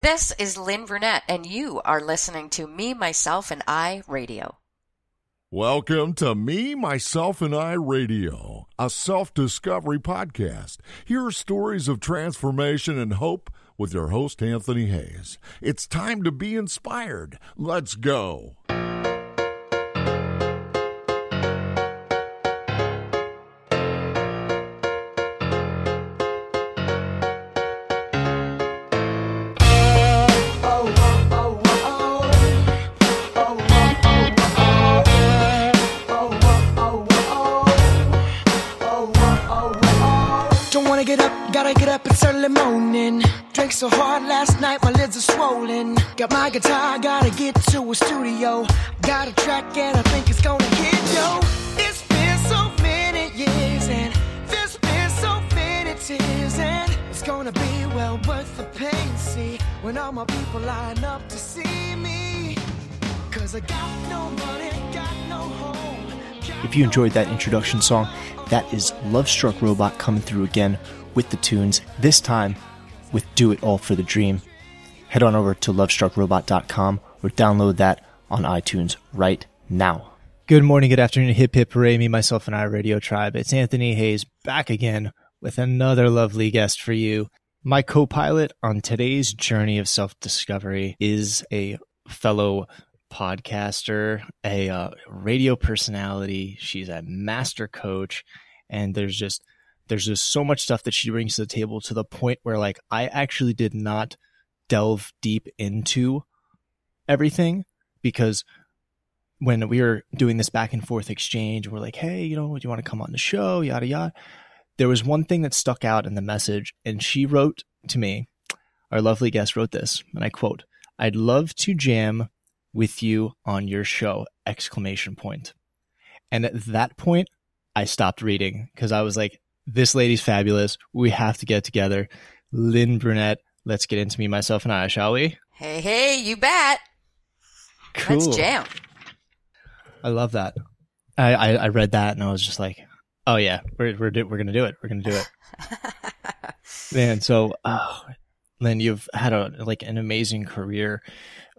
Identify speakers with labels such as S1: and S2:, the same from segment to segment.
S1: This is Lynn Brunette, and you are listening to Me, Myself, and I Radio.
S2: Welcome to Me, Myself, and I Radio, a self discovery podcast. Here are stories of transformation and hope with your host, Anthony Hayes. It's time to be inspired. Let's go.
S3: My guitar, gotta get to a studio. Got a track and I think it's gonna hit yo. It's been so many years and there's been so many tears and it's gonna be well worth the pain. See, when all my people line up to see me. Cause I got no money, got no home.
S4: If you enjoyed that introduction song, that is Love Struck Robot coming through again with the tunes, this time with Do It All for the Dream. Head on over to lovestruckrobot.com or download that on iTunes right now. Good morning, good afternoon, hip hip hooray, me, myself, and I radio tribe. It's Anthony Hayes back again with another lovely guest for you. My co pilot on today's journey of self discovery is a fellow podcaster, a uh, radio personality. She's a master coach, and there's just there's just so much stuff that she brings to the table to the point where like I actually did not delve deep into everything because when we were doing this back and forth exchange, we're like, hey, you know, do you want to come on the show? Yada yada. There was one thing that stuck out in the message, and she wrote to me. Our lovely guest wrote this, and I quote: "I'd love to jam with you on your show exclamation point. and at that point i stopped reading because i was like this lady's fabulous we have to get together lynn brunette let's get into me myself and i shall we?
S1: Hey, hey, you bet.
S4: cool.
S1: Let's jam.
S4: i love that. I, I i read that and i was just like oh yeah we're we're, do, we're gonna do it. We're gonna do it. Man so oh, lynn you've had a like an amazing career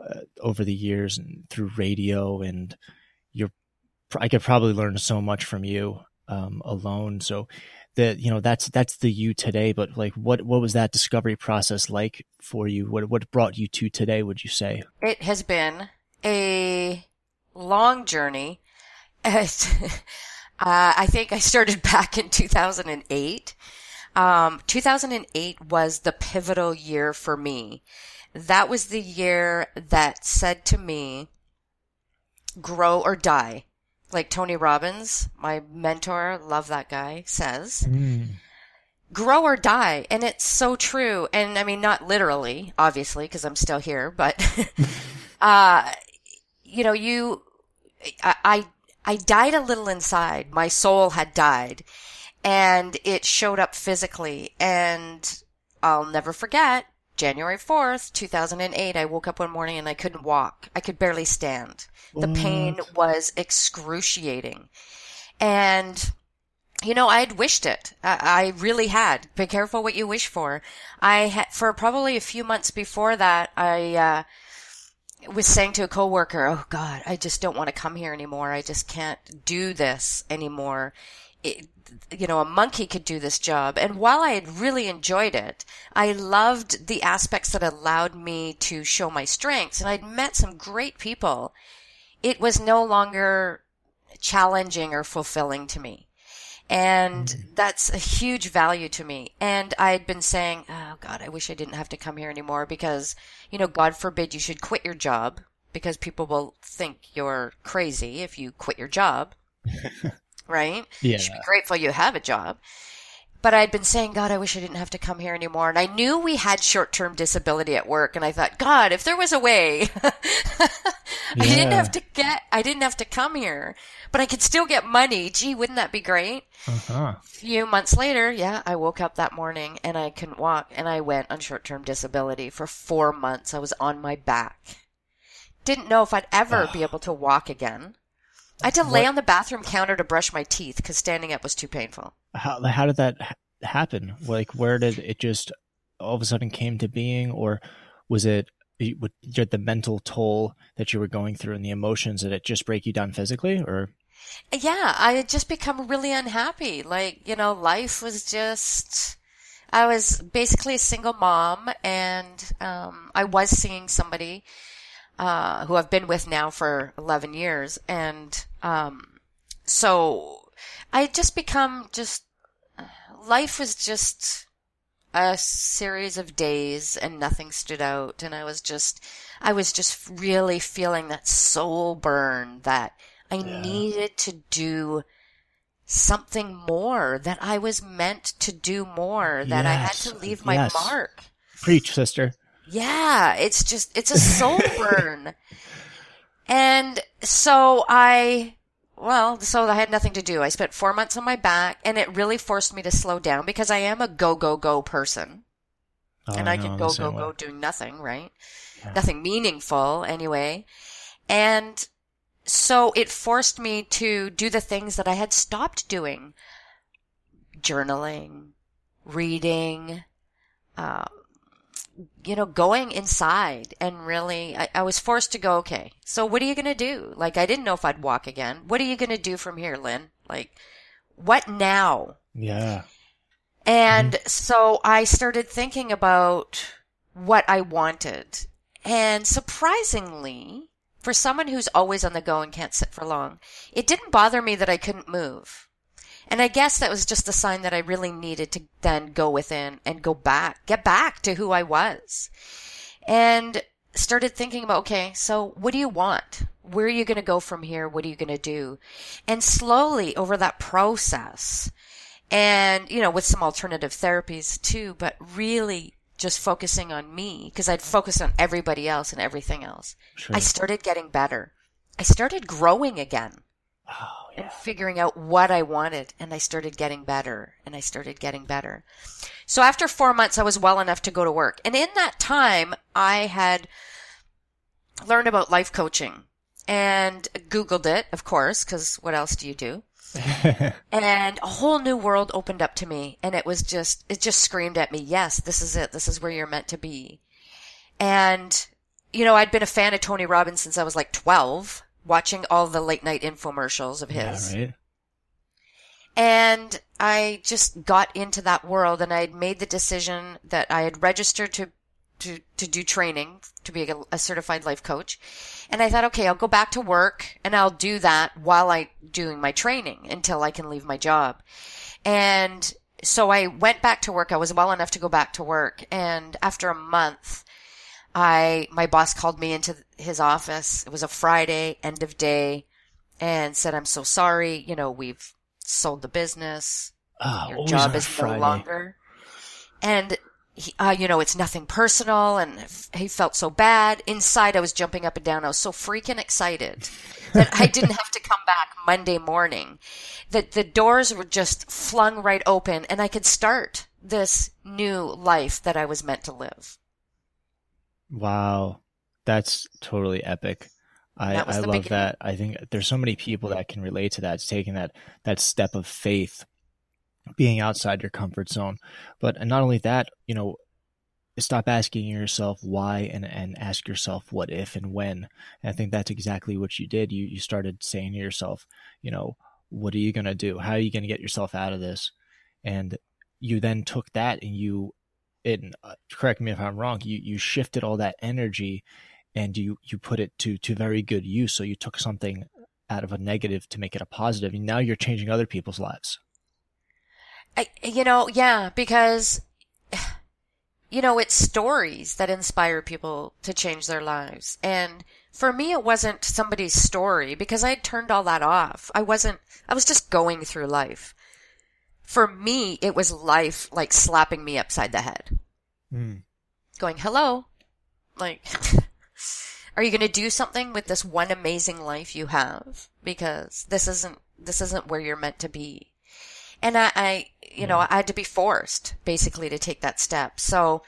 S4: uh, over the years and through radio and you're i could probably learn so much from you um, alone. So that you know that's that's the you today but like what what was that discovery process like for you what what brought you to today would you say
S1: It has been a long journey. Uh, I think I started back in 2008. Um, 2008 was the pivotal year for me. That was the year that said to me, grow or die. Like Tony Robbins, my mentor, love that guy, says grow or die. And it's so true. And i mean not literally obviously because i'm still here but uh you know you I, I i died a little inside. My soul had died. And it showed up physically. And i'll never forget january 4th 2008 i woke up one morning and i couldn't walk i could barely stand the pain was excruciating and you know, I had wished it. I, I really had. Be careful what you wish for. I had, for probably a few months before that, I, uh, was saying to a coworker, "Oh God, I just don't want to come here anymore. I just can't do this anymore." It, you know, a monkey could do this job. And while I had really enjoyed it, I loved the aspects that allowed me to show my strengths, and I'd met some great people. It was no longer challenging or fulfilling to me. And mm-hmm. that's a huge value to me. And I had been saying, oh God, I wish I didn't have to come here anymore because, you know, God forbid you should quit your job because people will think you're crazy if you quit your job. right? You should be
S4: Yeah.
S1: grateful you have a job. but I'd been saying, God, I wish I didn't have to come here anymore. And I knew we had short-term disability at work. And I thought, God, if there was a way, I didn't have to get, I didn't have to come here, but I could still get money. Gee, wouldn't that be great?
S4: Uh-huh.
S1: A few months later, yeah, I woke up that morning and I couldn't walk and I went on short-term disability for four months. I was on my back. Didn't know if I'd ever be able to walk again. I had to lay on the bathroom counter to brush my teeth because standing up was too painful.
S4: How how did that ha- happen? Like, where did it just all of a sudden came to being, or was it your- the mental toll that you were going through and the emotions? Did it just break you down physically, or
S1: Yeah, I had just become really unhappy. Like, you know, life was just, I was basically a single mom and, um, I was seeing somebody, uh, who I've been with now for 11 years. And, um, so I just become just, life was just a series of days and nothing stood out. And I was just, I was just really feeling that soul burn that I needed to do something more, that I was meant to do more, that I had to leave my
S4: yes.
S1: mark.
S4: preach, sister?
S1: Yeah, it's just, it's a soul burn. And so I, well, so I had nothing to do. I spent four months on my back and it really forced me to slow down because I am a go, go, go person.
S4: Oh,
S1: and I could
S4: I'm
S1: go, go,
S4: way.
S1: go doing nothing, right? Nothing meaningful anyway. And so it forced me to do the things that I had stopped doing. Journaling, reading, uh, you know, going inside and really, I, I was forced to go, okay, so what are you going to do? Like, I didn't know if I'd walk again. What are you going to do from here, Lynn? Like, what now?
S4: Yeah.
S1: And so I started thinking about what I wanted. And surprisingly, for someone who's always on the go and can't sit for long, it didn't bother me that I couldn't move. And I guess that was just a sign that I really needed to then go within and go back, get back to who I was. And started thinking about, okay, so what do you want? Where are you going to go from here? What are you going to do? And slowly over that process, and you know with some alternative therapies too but really just focusing on me because i'd focus on everybody else and everything else
S4: Sure.
S1: i started getting better i started growing again
S4: Oh,
S1: and figuring out what i wanted and i started getting better and i started getting better. So after four months i was well enough to go to work. And in that time i had learned about life coaching and googled it of course because what else do you do? And a whole new world opened up to me and it was just it just screamed at me yes this is it. This is where you're meant to be. And you know i'd been a fan of tony robbins since i was like 12 watching all the late night infomercials of his
S4: Yeah, right.
S1: and I just got into that world and I had made the decision that I had registered to, to, to do training to be a, a certified life coach. And I thought, okay, I'll go back to work and I'll do that while I doing my training until I can leave my job. And so I went back to work. I was well enough to go back to work. And after a month, I, my boss called me into his office. It was a Friday, end of day, and said, I'm so sorry. You know, we've sold the business.
S4: Oh,
S1: Your job is
S4: Friday.
S1: no longer. And, he, uh, you know, it's nothing personal. And f- he felt so bad. Inside, I was jumping up and down. I was so freaking excited that I didn't have to come back Monday morning. That the doors were just flung right open and I could start this new life that I was meant to live.
S4: Wow, that's totally epic. I, I love
S1: beginning.
S4: that. I think there's so many people that can relate to that. It's taking that that step of faith, being outside your comfort zone. But and not only that, you know, stop asking yourself why and and ask yourself what if and when. And I think that's exactly what you did. You you started saying to yourself, you know, what are you gonna do? How are you gonna get yourself out of this? And you then took that and you and uh, correct me if I'm wrong, you you shifted all that energy and you you put it to to very good use. So you took something out of a negative to make it a positive, and now you're changing other people's lives.
S1: I, you know, yeah, because, you know, it's stories that inspire people to change their lives. And for me, it wasn't somebody's story because I had turned all that off. I wasn't, I was just going through life. For me, it was life like slapping me upside the head.
S4: Mm.
S1: Going, hello? Like, are you going to do something with this one amazing life you have? Because this isn't, this isn't where you're meant to be. And I, I you know, I had to be forced basically to take that step. So,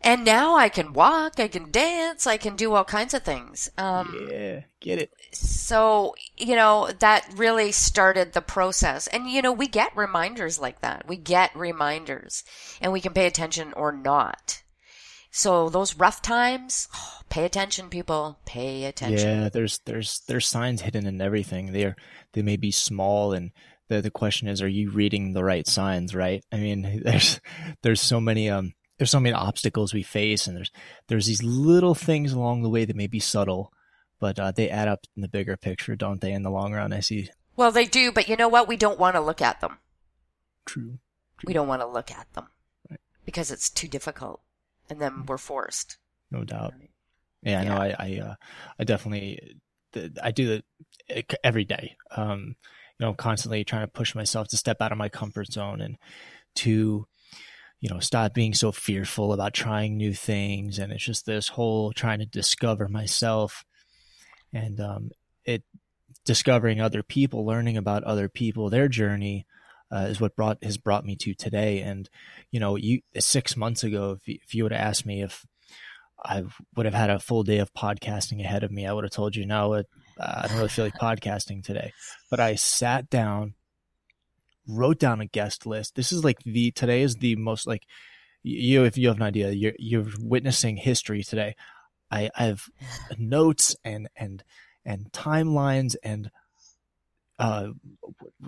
S1: and now I can walk, I can dance, I can do all kinds of things. Um,
S4: yeah, get it.
S1: so, you know, that really started the process. And, you know, we get reminders like that. We get reminders and we can pay attention or not. So those rough times, oh, pay attention, people. Pay attention.
S4: Yeah, there's there's there's signs hidden in everything. They're they may be small and the the question is are you reading the right signs, right? I mean, there's there's so many um there's so many obstacles we face and there's there's these little things along the way that may be subtle, but uh, they add up in the bigger picture, don't they, in the long run? I see.
S1: Well, they do, but you know what? We don't want to look at them.
S4: True.
S1: We don't want to look at them
S4: Right.
S1: because it's too difficult. And then we're forced.
S4: No doubt. Yeah, I know. I I, uh, I definitely I do it every day. Um, you know, I'm constantly trying to push myself to step out of my comfort zone and to you know stop being so fearful about trying new things. And it's just this whole trying to discover myself and um, it discovering other people, learning about other people, their journey. Uh, is what brought has brought me to today, and you know, you six months ago, if you, if you would have asked me if I would have had a full day of podcasting ahead of me, I would have told you, no, it, uh, I don't really feel like podcasting today. But I sat down, wrote down a guest list. This is like the today is the most like you if you have an idea, you're you're witnessing history today. I, I have notes and and and timelines and uh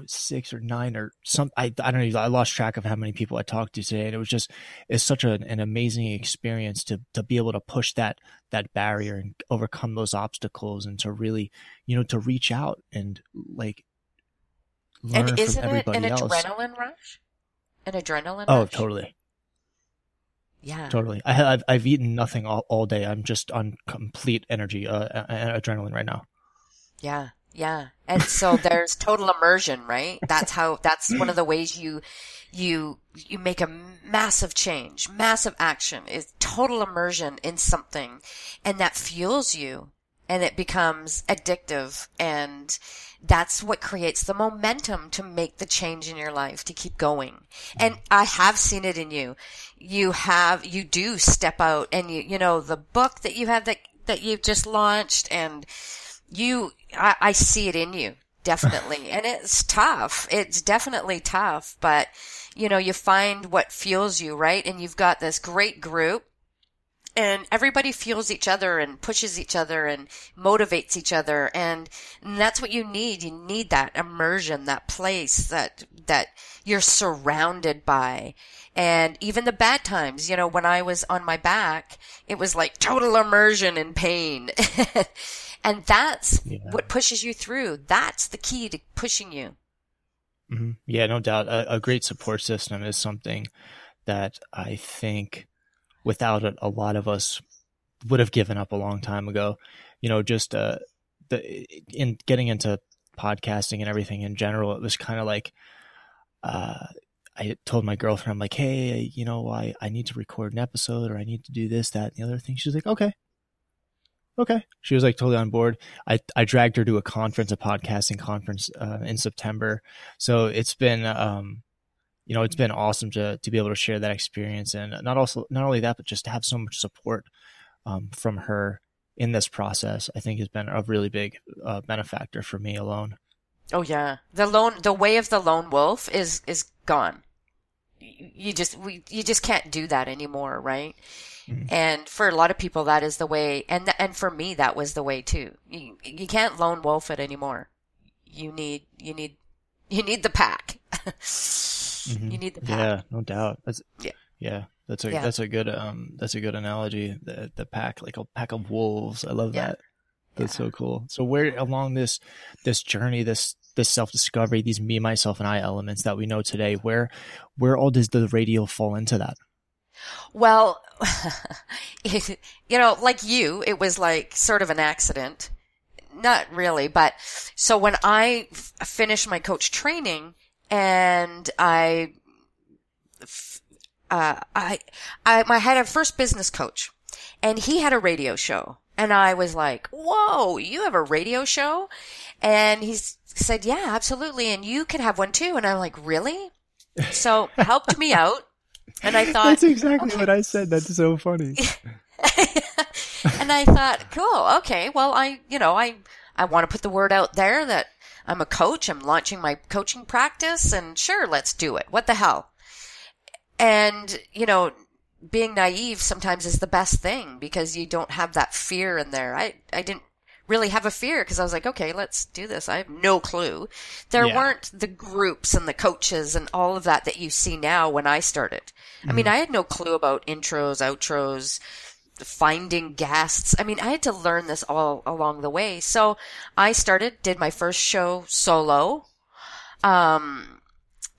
S4: six or nine or some I, I don't know I lost track of how many people I talked to today and it was just it's such a, an amazing experience to to be able to push that that barrier and overcome those obstacles and to really you know to reach out and like
S1: and isn't it an
S4: else
S1: adrenaline rush? An adrenaline rush?
S4: oh
S1: rush?
S4: totally
S1: Yeah.
S4: totally I have I've, I've eaten nothing all, all day I'm just on complete energy uh, uh, adrenaline right now
S1: Yeah. Yeah. And so there's total immersion, right? That's how, that's one of the ways you, you, you make a massive change, massive action is total immersion in something and that fuels you and it becomes addictive and that's what creates the momentum to make the change in your life to keep going. And I have seen it in you. You have, you do step out and you, you know, the book that you have that, that you've just launched and you, I, I see it in you. Definitely. and it's tough. It's definitely tough, but you know, you find what fuels you, right? And you've got this great group and everybody fuels each other and pushes each other and motivates each other and, and that's what you need. You need that immersion that place that that you're surrounded by. And even the bad times you know when i was on my back it was like total immersion in pain. And that's
S4: Yeah.
S1: what pushes you through. That's the key to pushing you.
S4: Hmm Yeah, no doubt. A, a great support system is something that I think without it, a lot of us would have given up a long time ago. You know, just uh, the in getting into podcasting and everything in general, it was kind of like uh, I told my girlfriend, I'm like, hey, you know, I I need to record an episode or I need to do this, that, and the other thing. She's like, okay. Okay. She was like totally on board. I, I dragged her to a conference, a podcasting conference uh, in September. So it's been, um, you know, it's been awesome to to be able to share that experience, and not also not only that, but just to have so much support um, from her in this process. I think has been a really big uh, benefactor for me alone.
S1: Oh yeah, the lone, the way of the lone wolf is is gone. You just we you just can't do that anymore, right? And for a lot of people, that is the way, and th- and for me, that was the way too. You you can't lone wolf it anymore. You need you need you need the pack. You need the pack.
S4: Yeah, no doubt. That's
S1: Yeah.
S4: yeah. That's a
S1: Yeah.
S4: that's a good um that's a good analogy. The the pack like a pack of wolves. I love
S1: Yeah.
S4: that. That's so cool. So where along this this journey, this this self discovery, these me, myself, and I elements that we know today, where where all does the radio fall into that?
S1: Well, it, you know, like you, it was like sort of an accident. Not really, but so when I f- finished my coach training and I, uh, I, I, I had a first business coach and he had a radio show and I was like, whoa, you have a radio show? And he said, yeah, absolutely. And you could have one too. And I'm like, really? So helped me out. And I thought,
S4: that's exactly okay. what I said. That's so funny.
S1: and I thought, cool. Okay. Well, I, you know, I, I want to put the word out there that I'm a coach. I'm launching my coaching practice and sure, let's do it. What the hell? And, you know, being naive sometimes is the best thing because you don't have that fear in there. I, I didn't really have a fear because I was like, okay, let's do this. I have no clue. There yeah. weren't the groups and the coaches and all of that that you see now when I started. Mm-hmm. I mean, mm-hmm. I had no clue about intros, outros, finding guests. I mean, I had to learn this all along the way. So I started, did my first show solo. Um,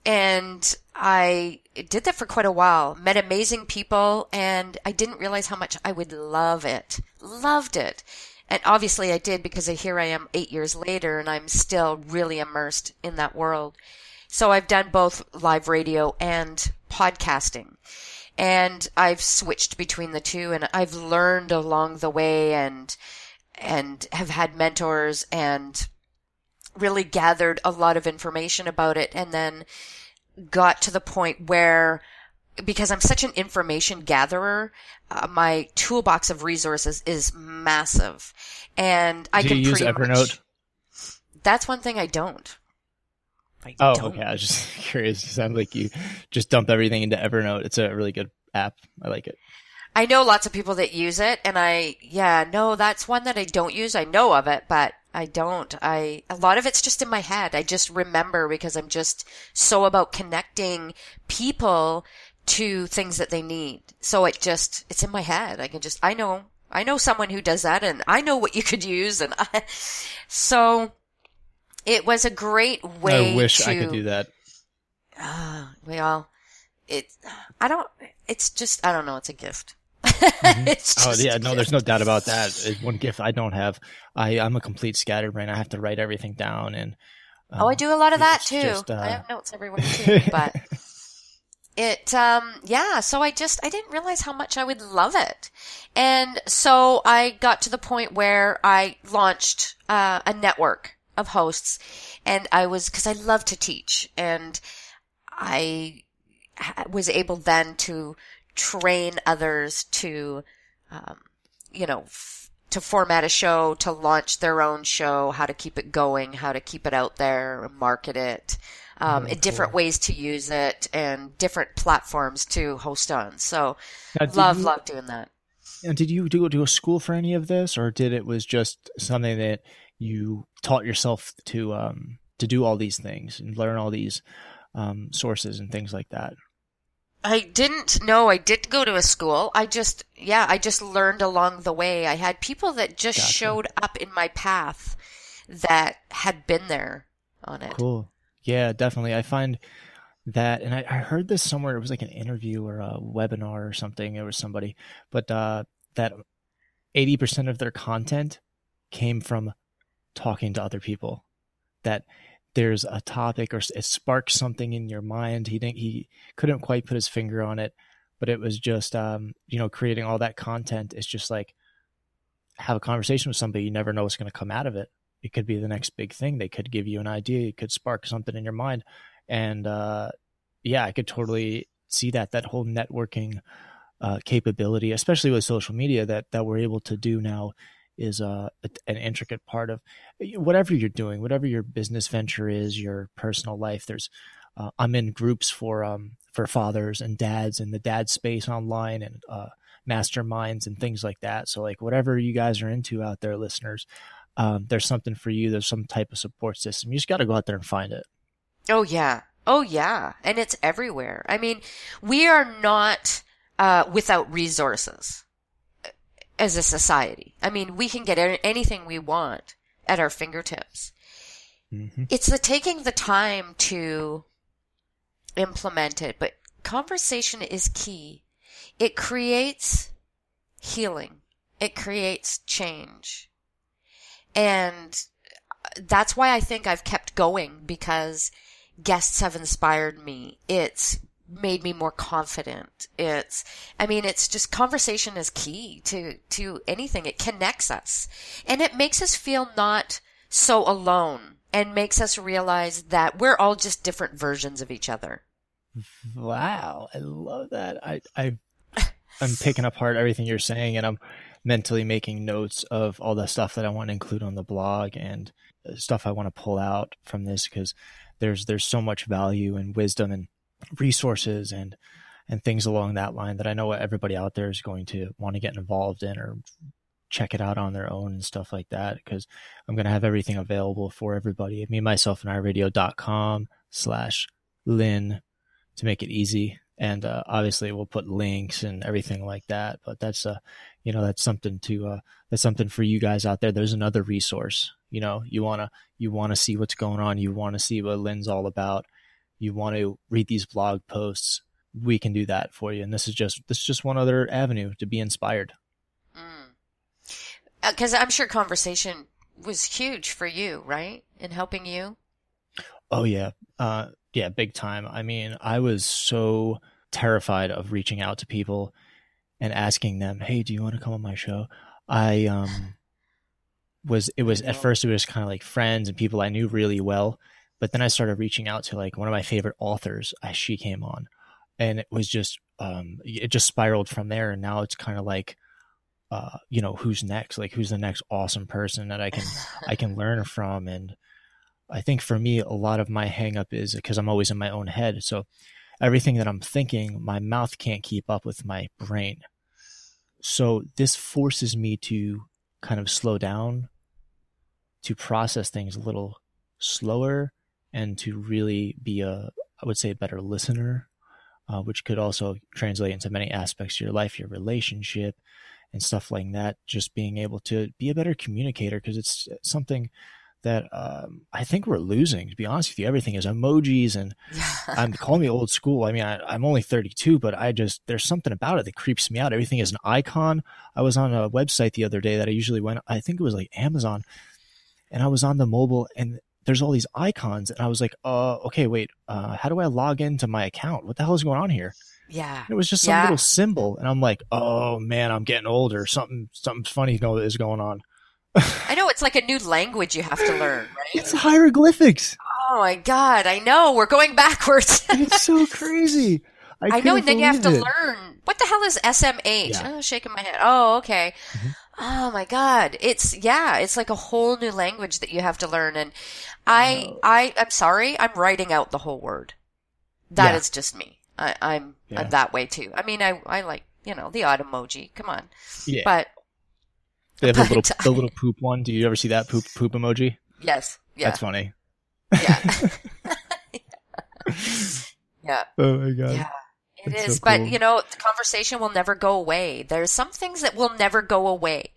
S1: and I did that for quite a while, met amazing people, and I didn't realize how much I would love it. Loved it. And obviously I did because here I am eight years later and I'm still really immersed in that world. So I've done both live radio and podcasting. And I've switched between the two and I've learned along the way and, and have had mentors and really gathered a lot of information about it and then got to the point where because I'm such an information gatherer, uh, my toolbox of resources is massive, and I
S4: Do
S1: can
S4: use
S1: Evernote.
S4: Much,
S1: that's one thing I don't.
S4: I oh, don't. okay. I was just curious. It sounds like you just dump everything into Evernote. It's a really good app. I like it.
S1: I know lots of people that use it, and I, yeah, no, that's one that I don't use. I know of it, but I don't. I, a lot of it's just in my head. I just remember because I'm just so about connecting people to things that they need. So it just, it's in my head. I can just, I know, I know someone who does that and I know what you could use. And I, so it was a great way
S4: I wish
S1: to,
S4: I could do that.
S1: Uh, well, it, I don't, it's just, I don't know. It's a gift. Mm-hmm.
S4: oh yeah, no, there's no doubt about that. It's one gift I don't have. I I'm a complete scatterbrain. I have to write everything down, and
S1: um, oh, I do a lot of that too. Just, uh... I have notes everywhere too, but it um yeah. So I just I didn't realize how much I would love it, and so I got to the point where I launched uh, a network of hosts, and I was because I love to teach, and I was able then to train others to, um, you know, f- to format a show, to launch their own show, how to keep it going, how to keep it out there, market it, um, oh, different ways to use it, and different platforms to host on. So, now, love, you, love doing that.
S4: And did you do do a school for any of this, or did it was just something that you taught yourself to um, to do all these things and learn all these um, sources and things like that?
S1: I didn't know I did go to a school. I just, yeah, I just learned along the way. I had people that just gotcha. showed up in my path that had been there on it.
S4: Cool. Yeah, definitely. I find that, and I, I heard this somewhere. It was like an interview or a webinar or something. It was somebody, but uh, that 80% of their content came from talking to other people. That there's a topic or it sparks something in your mind. He didn't, he couldn't quite put his finger on it, but it was just, um, you know, creating all that content. It's just like have a conversation with somebody. You never know what's going to come out of it. It could be the next big thing. They could give you an idea. It could spark something in your mind. And, uh, yeah, I could totally see that, that whole networking, uh, capability, especially with social media that, that we're able to do now is uh, a, an intricate part of whatever you're doing, whatever your business venture is, your personal life. There's uh, I'm in groups for um, for fathers and dads and the dad space online and uh, masterminds and things like that. So like whatever you guys are into out there, listeners, um, there's something for you. There's some type of support system. You just got to go out there and find it.
S1: Oh yeah, oh yeah, and it's everywhere. I mean, we are not uh, without resources as a society. I mean, we can get anything we want at our fingertips. Mm-hmm. It's the taking the time to implement it, but conversation is key. It creates healing. It creates change. And that's why I think I've kept going because guests have inspired me. It's made me more confident. It's, I mean, it's just conversation is key to, to anything. It connects us and it makes us feel not so alone and makes us realize that we're all just different versions of each other.
S4: Wow. I love that. I, I, I'm picking apart everything you're saying and I'm mentally making notes of all the stuff that I want to include on the blog and uh, stuff I want to pull out from this because there's, there's so much value and wisdom and resources and and things along that line that I know everybody out there is going to want to get involved in or check it out on their own and stuff like that because I'm going to have everything available for everybody. Me, myself, and iRadio.com slash Lynn to make it easy. And uh, obviously, we'll put links and everything like that. But that's uh, you know, that's something to uh, that's something for you guys out there. There's another resource. You know, you wanna you wanna see what's going on. You want to see what Lynn's all about you want to read these blog posts, we can do that for you. And this is just this is just one other avenue to be inspired.
S1: Because mm. uh, I'm sure conversation was huge for you, right, in helping you.
S4: Oh yeah, uh, yeah, big time. I mean, I was so terrified of reaching out to people and asking them, "Hey, do you want to come on my show?" I um was it was at first it was kind of like friends and people I knew really well but then I started reaching out to like one of my favorite authors as she came on. And it was just, um, it just spiraled from there. And now it's kind of like, uh, you know, who's next? Like, who's the next awesome person that I can, I can learn from? And I think for me, a lot of my hangup is because I'm always in my own head. So everything that I'm thinking, my mouth can't keep up with my brain. So this forces me to kind of slow down, to process things a little slower and to really be a, I would say, a better listener, uh, which could also translate into many aspects of your life, your relationship, and stuff like that. Just being able to be a better communicator because it's something that um, I think we're losing. To be honest with you, everything is emojis, and I'm calling me old school. I mean, I, am only 32, but I just there's something about it that creeps me out. Everything is an icon. I was on a website the other day that I usually went. I think it was like Amazon, and I was on the mobile, and there's all these icons, and I was like, uh, okay, wait, uh, how do I log into my account? What the hell is going on here?
S1: Yeah.
S4: It was just some yeah. little symbol, and I'm like, oh man, I'm getting older. Something, something funny is going on.
S1: I know it's like a new language you have to learn, right?
S4: It's hieroglyphics.
S1: Oh my god, I know. We're going backwards.
S4: it's so crazy.
S1: I, I know, and then you have to it. learn. What the hell is SMH? Yeah. Oh, shaking my head. Oh, okay. Mm-hmm. Oh my god. It's yeah, it's like a whole new language that you have to learn and I I I'm sorry, I'm writing out the whole word. That yeah. is just me. I, I'm yeah. I'm that way too. I mean I I like, you know, the odd emoji. Come on.
S4: Yeah.
S1: But
S4: they have the little the uh, little poop one. Do you ever see that poop poop emoji?
S1: Yes. Yeah.
S4: That's funny.
S1: Yeah. yeah.
S4: Oh my god.
S1: Yeah. It is, so cool. but you know, the conversation will never go away. There's some things that will never go away.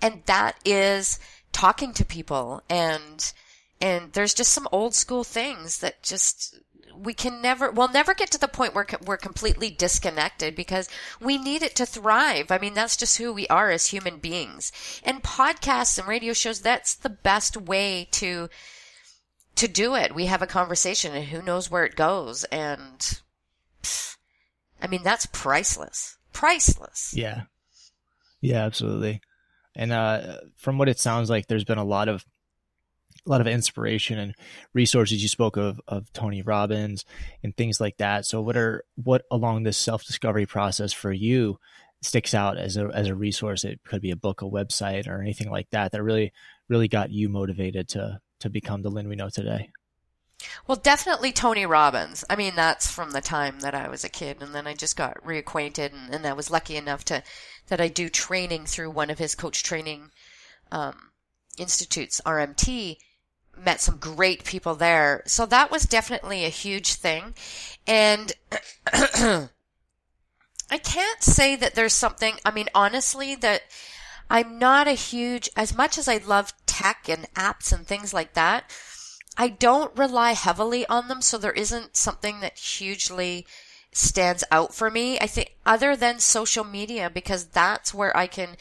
S1: And that is talking to people and, and there's just some old school things that just, we can never, we'll never get to the point where we're completely disconnected because we need it to thrive. I mean, that's just who we are as human beings. And podcasts and radio shows, that's the best way to, to do it. We have a conversation and who knows where it goes. And, I mean, that's priceless. Priceless.
S4: Yeah. Yeah, absolutely. And uh, from what it sounds like, there's been a lot of a lot of inspiration and resources. You spoke of of Tony Robbins and things like that. So, what are what along this self discovery process for you sticks out as a as a resource? It could be a book, a website, or anything like that that really really got you motivated to to become the Lynn we know today.
S1: Well, definitely Tony Robbins. I mean, that's from the time that I was a kid, and then I just got reacquainted, and, and I was lucky enough to that I do training through one of his coach training um, institutes, RMT. Met some great people there, so that was definitely a huge thing, and. I can't say that there's something, I mean, honestly, that I'm not a huge, as much as I love tech and apps and things like that, I don't rely heavily on them, so there isn't something that hugely stands out for me. I think other than social media, because that's where I can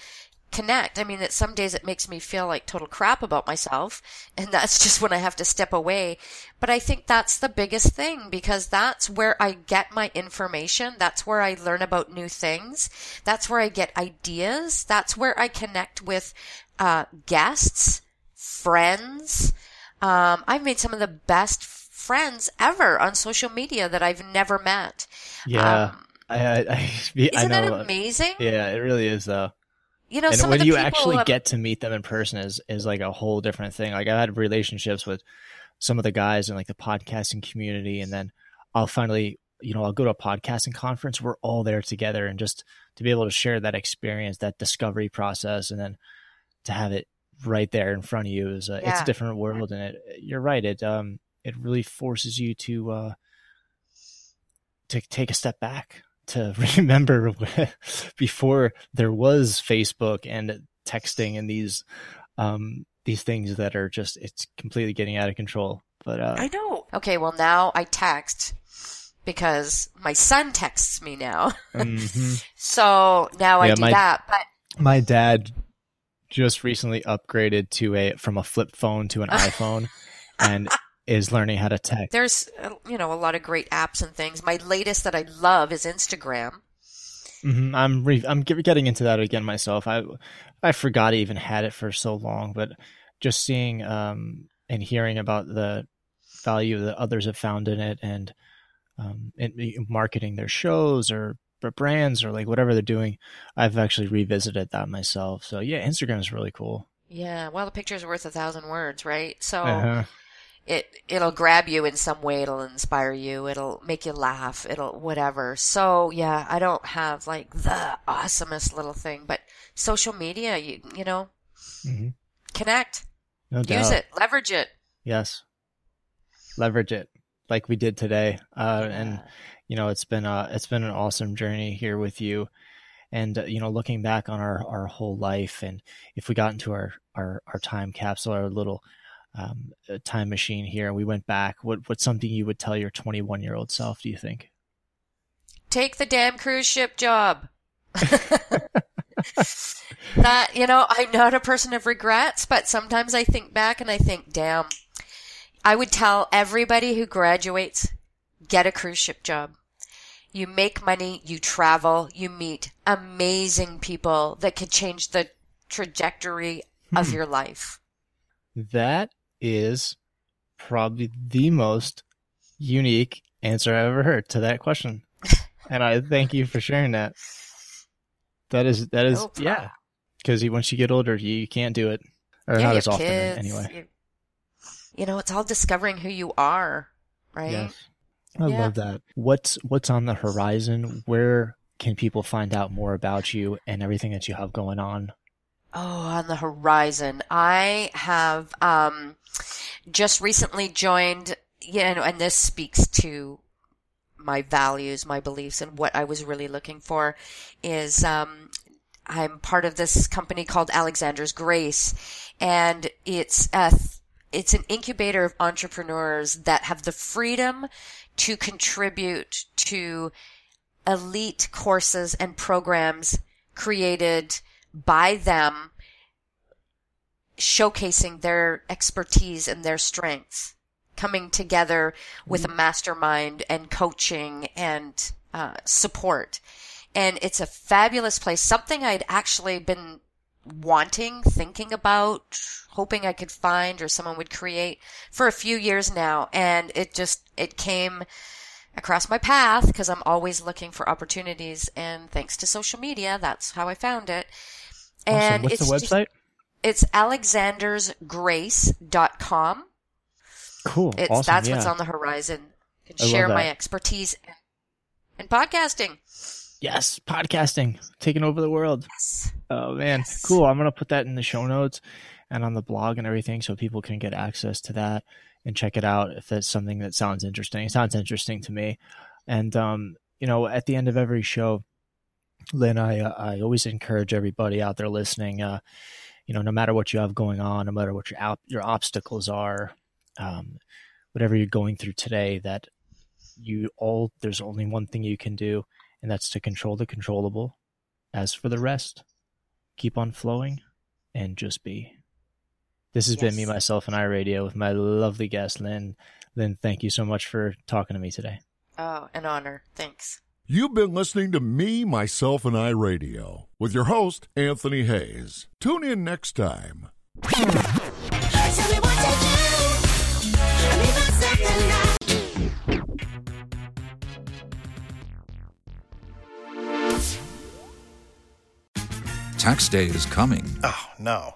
S1: connect. I mean, that some days it makes me feel like total crap about myself, and that's just when I have to step away. But I think that's the biggest thing because that's where I get my information. That's where I learn about new things. That's where I get ideas. That's where I connect with uh, guests, friends. Um, I've made some of the best friends ever on social media that I've never met.
S4: Yeah.
S1: Um,
S4: I, I, I,
S1: isn't
S4: know.
S1: that amazing?
S4: Yeah, it really is though.
S1: You know,
S4: and when you actually
S1: have-
S4: get to meet them in person is is like a whole different thing. Like I've had relationships with some of the guys in like the podcasting community, and then I'll finally, you know, I'll go to a podcasting conference. We're all there together, and just to be able to share that experience, that discovery process, and then to have it right there in front of you is a, it's a different world. And it, you're right. It um it really forces you to uh to take a step back to remember before there was Facebook and texting and these um these things that are just it's completely getting out of control. But uh
S1: I know. Okay, well now I text because my son texts me now.
S4: mhm.
S1: So now I
S4: Yeah,
S1: do
S4: my-
S1: that. But
S4: my dad just recently upgraded to a from a flip phone to an iPhone and is learning how to text.
S1: there's uh, you know a lot of great apps and things. My latest that I love is Instagram.
S4: hmm I'm re- I'm getting into that again myself. I I forgot I even had it for so long, but just seeing um and hearing about the value that others have found in it and um and marketing their shows or brands or like whatever they're doing, I've actually revisited that myself. So yeah, Instagram is really cool.
S1: Yeah, well, the picture's worth a thousand words, right? So
S4: Uh-huh.
S1: It it'll grab you in some way. It'll inspire you. It'll make you laugh. It'll whatever. So yeah, I don't have like the awesomest little thing, but social media, you you know,
S4: Mhm.
S1: connect,
S4: No doubt.
S1: use it, leverage it.
S4: Yes. Leverage it like we did today. Uh, and you know, it's been uh it's been an awesome journey here with you. And uh, you know, looking back on our our whole life and if we got into our our our time capsule, our little um, time machine here, and we went back, what what's something you would tell your 21 year old self? Do you think?
S1: take the damn cruise ship job. that, you know, I'm not a person of regrets, but sometimes I think back and I think, damn, I would tell everybody who graduates, get a cruise ship job. You make money, you travel, you meet amazing people that could change the trajectory of your life.
S4: That is probably the most unique answer I've ever heard to that question. and I thank you for sharing that. That is that is
S1: No
S4: yeah. Because once you get older, you, you can't do it, or
S1: Yeah,
S4: not as often
S1: kids,
S4: anyway.
S1: You, you know, it's all discovering who you are, right?
S4: Yes, I
S1: Yeah.
S4: love that. What's what's on the horizon? Where can people find out more about you and everything that you have going on?
S1: Oh, on the horizon. I have um, just recently joined, you know, and this speaks to my values, my beliefs, and what I was really looking for is um, I'm part of this company called Alexander's Grace, and it's a it's an incubator of entrepreneurs that have the freedom to contribute to elite courses and programs created by them showcasing their expertise and their strengths coming together with a mastermind and coaching and uh, support. And it's a fabulous place. Something i'd actually been wanting thinking about hoping i could find or someone would create for a few years now. And it just it came across my path because i'm always looking for opportunities. And thanks to social media that's how i found it
S4: Awesome.
S1: and
S4: What's
S1: it's
S4: the
S1: just-
S4: website?
S1: it's alexandersgrace.com.
S4: cool.
S1: It's
S4: awesome.
S1: that's
S4: yeah.
S1: what's on the horizon. I
S4: I
S1: can
S4: love
S1: share my expertise in podcasting.
S4: Yes, podcasting taking over the world.
S1: Yes.
S4: Oh man,
S1: Yes.
S4: cool! I'm gonna put that in the show notes and on the blog and everything, so people can get access to that and check it out if that's something that sounds interesting. It sounds interesting to me, and um, you know, at the end of every show, Lynn, I uh, I always encourage everybody out there listening. Uh, you know, no matter what you have going on, no matter what your op- your obstacles are, um, whatever you're going through today, that you all there's only one thing you can do, and that's to control the controllable. As for the rest, keep on flowing, and just be. This has been me, myself, and I radio with my lovely guest, Lynn. Lynn, thank you so much for talking to me today.
S1: Oh, an honor. Thanks.
S2: You've been listening to Me, Myself, and I Radio with your host, Anthony Hayes. Tune in next time.
S5: Tell me what to do. I need myself tonight.
S6: Tax day is coming.
S7: Oh, no.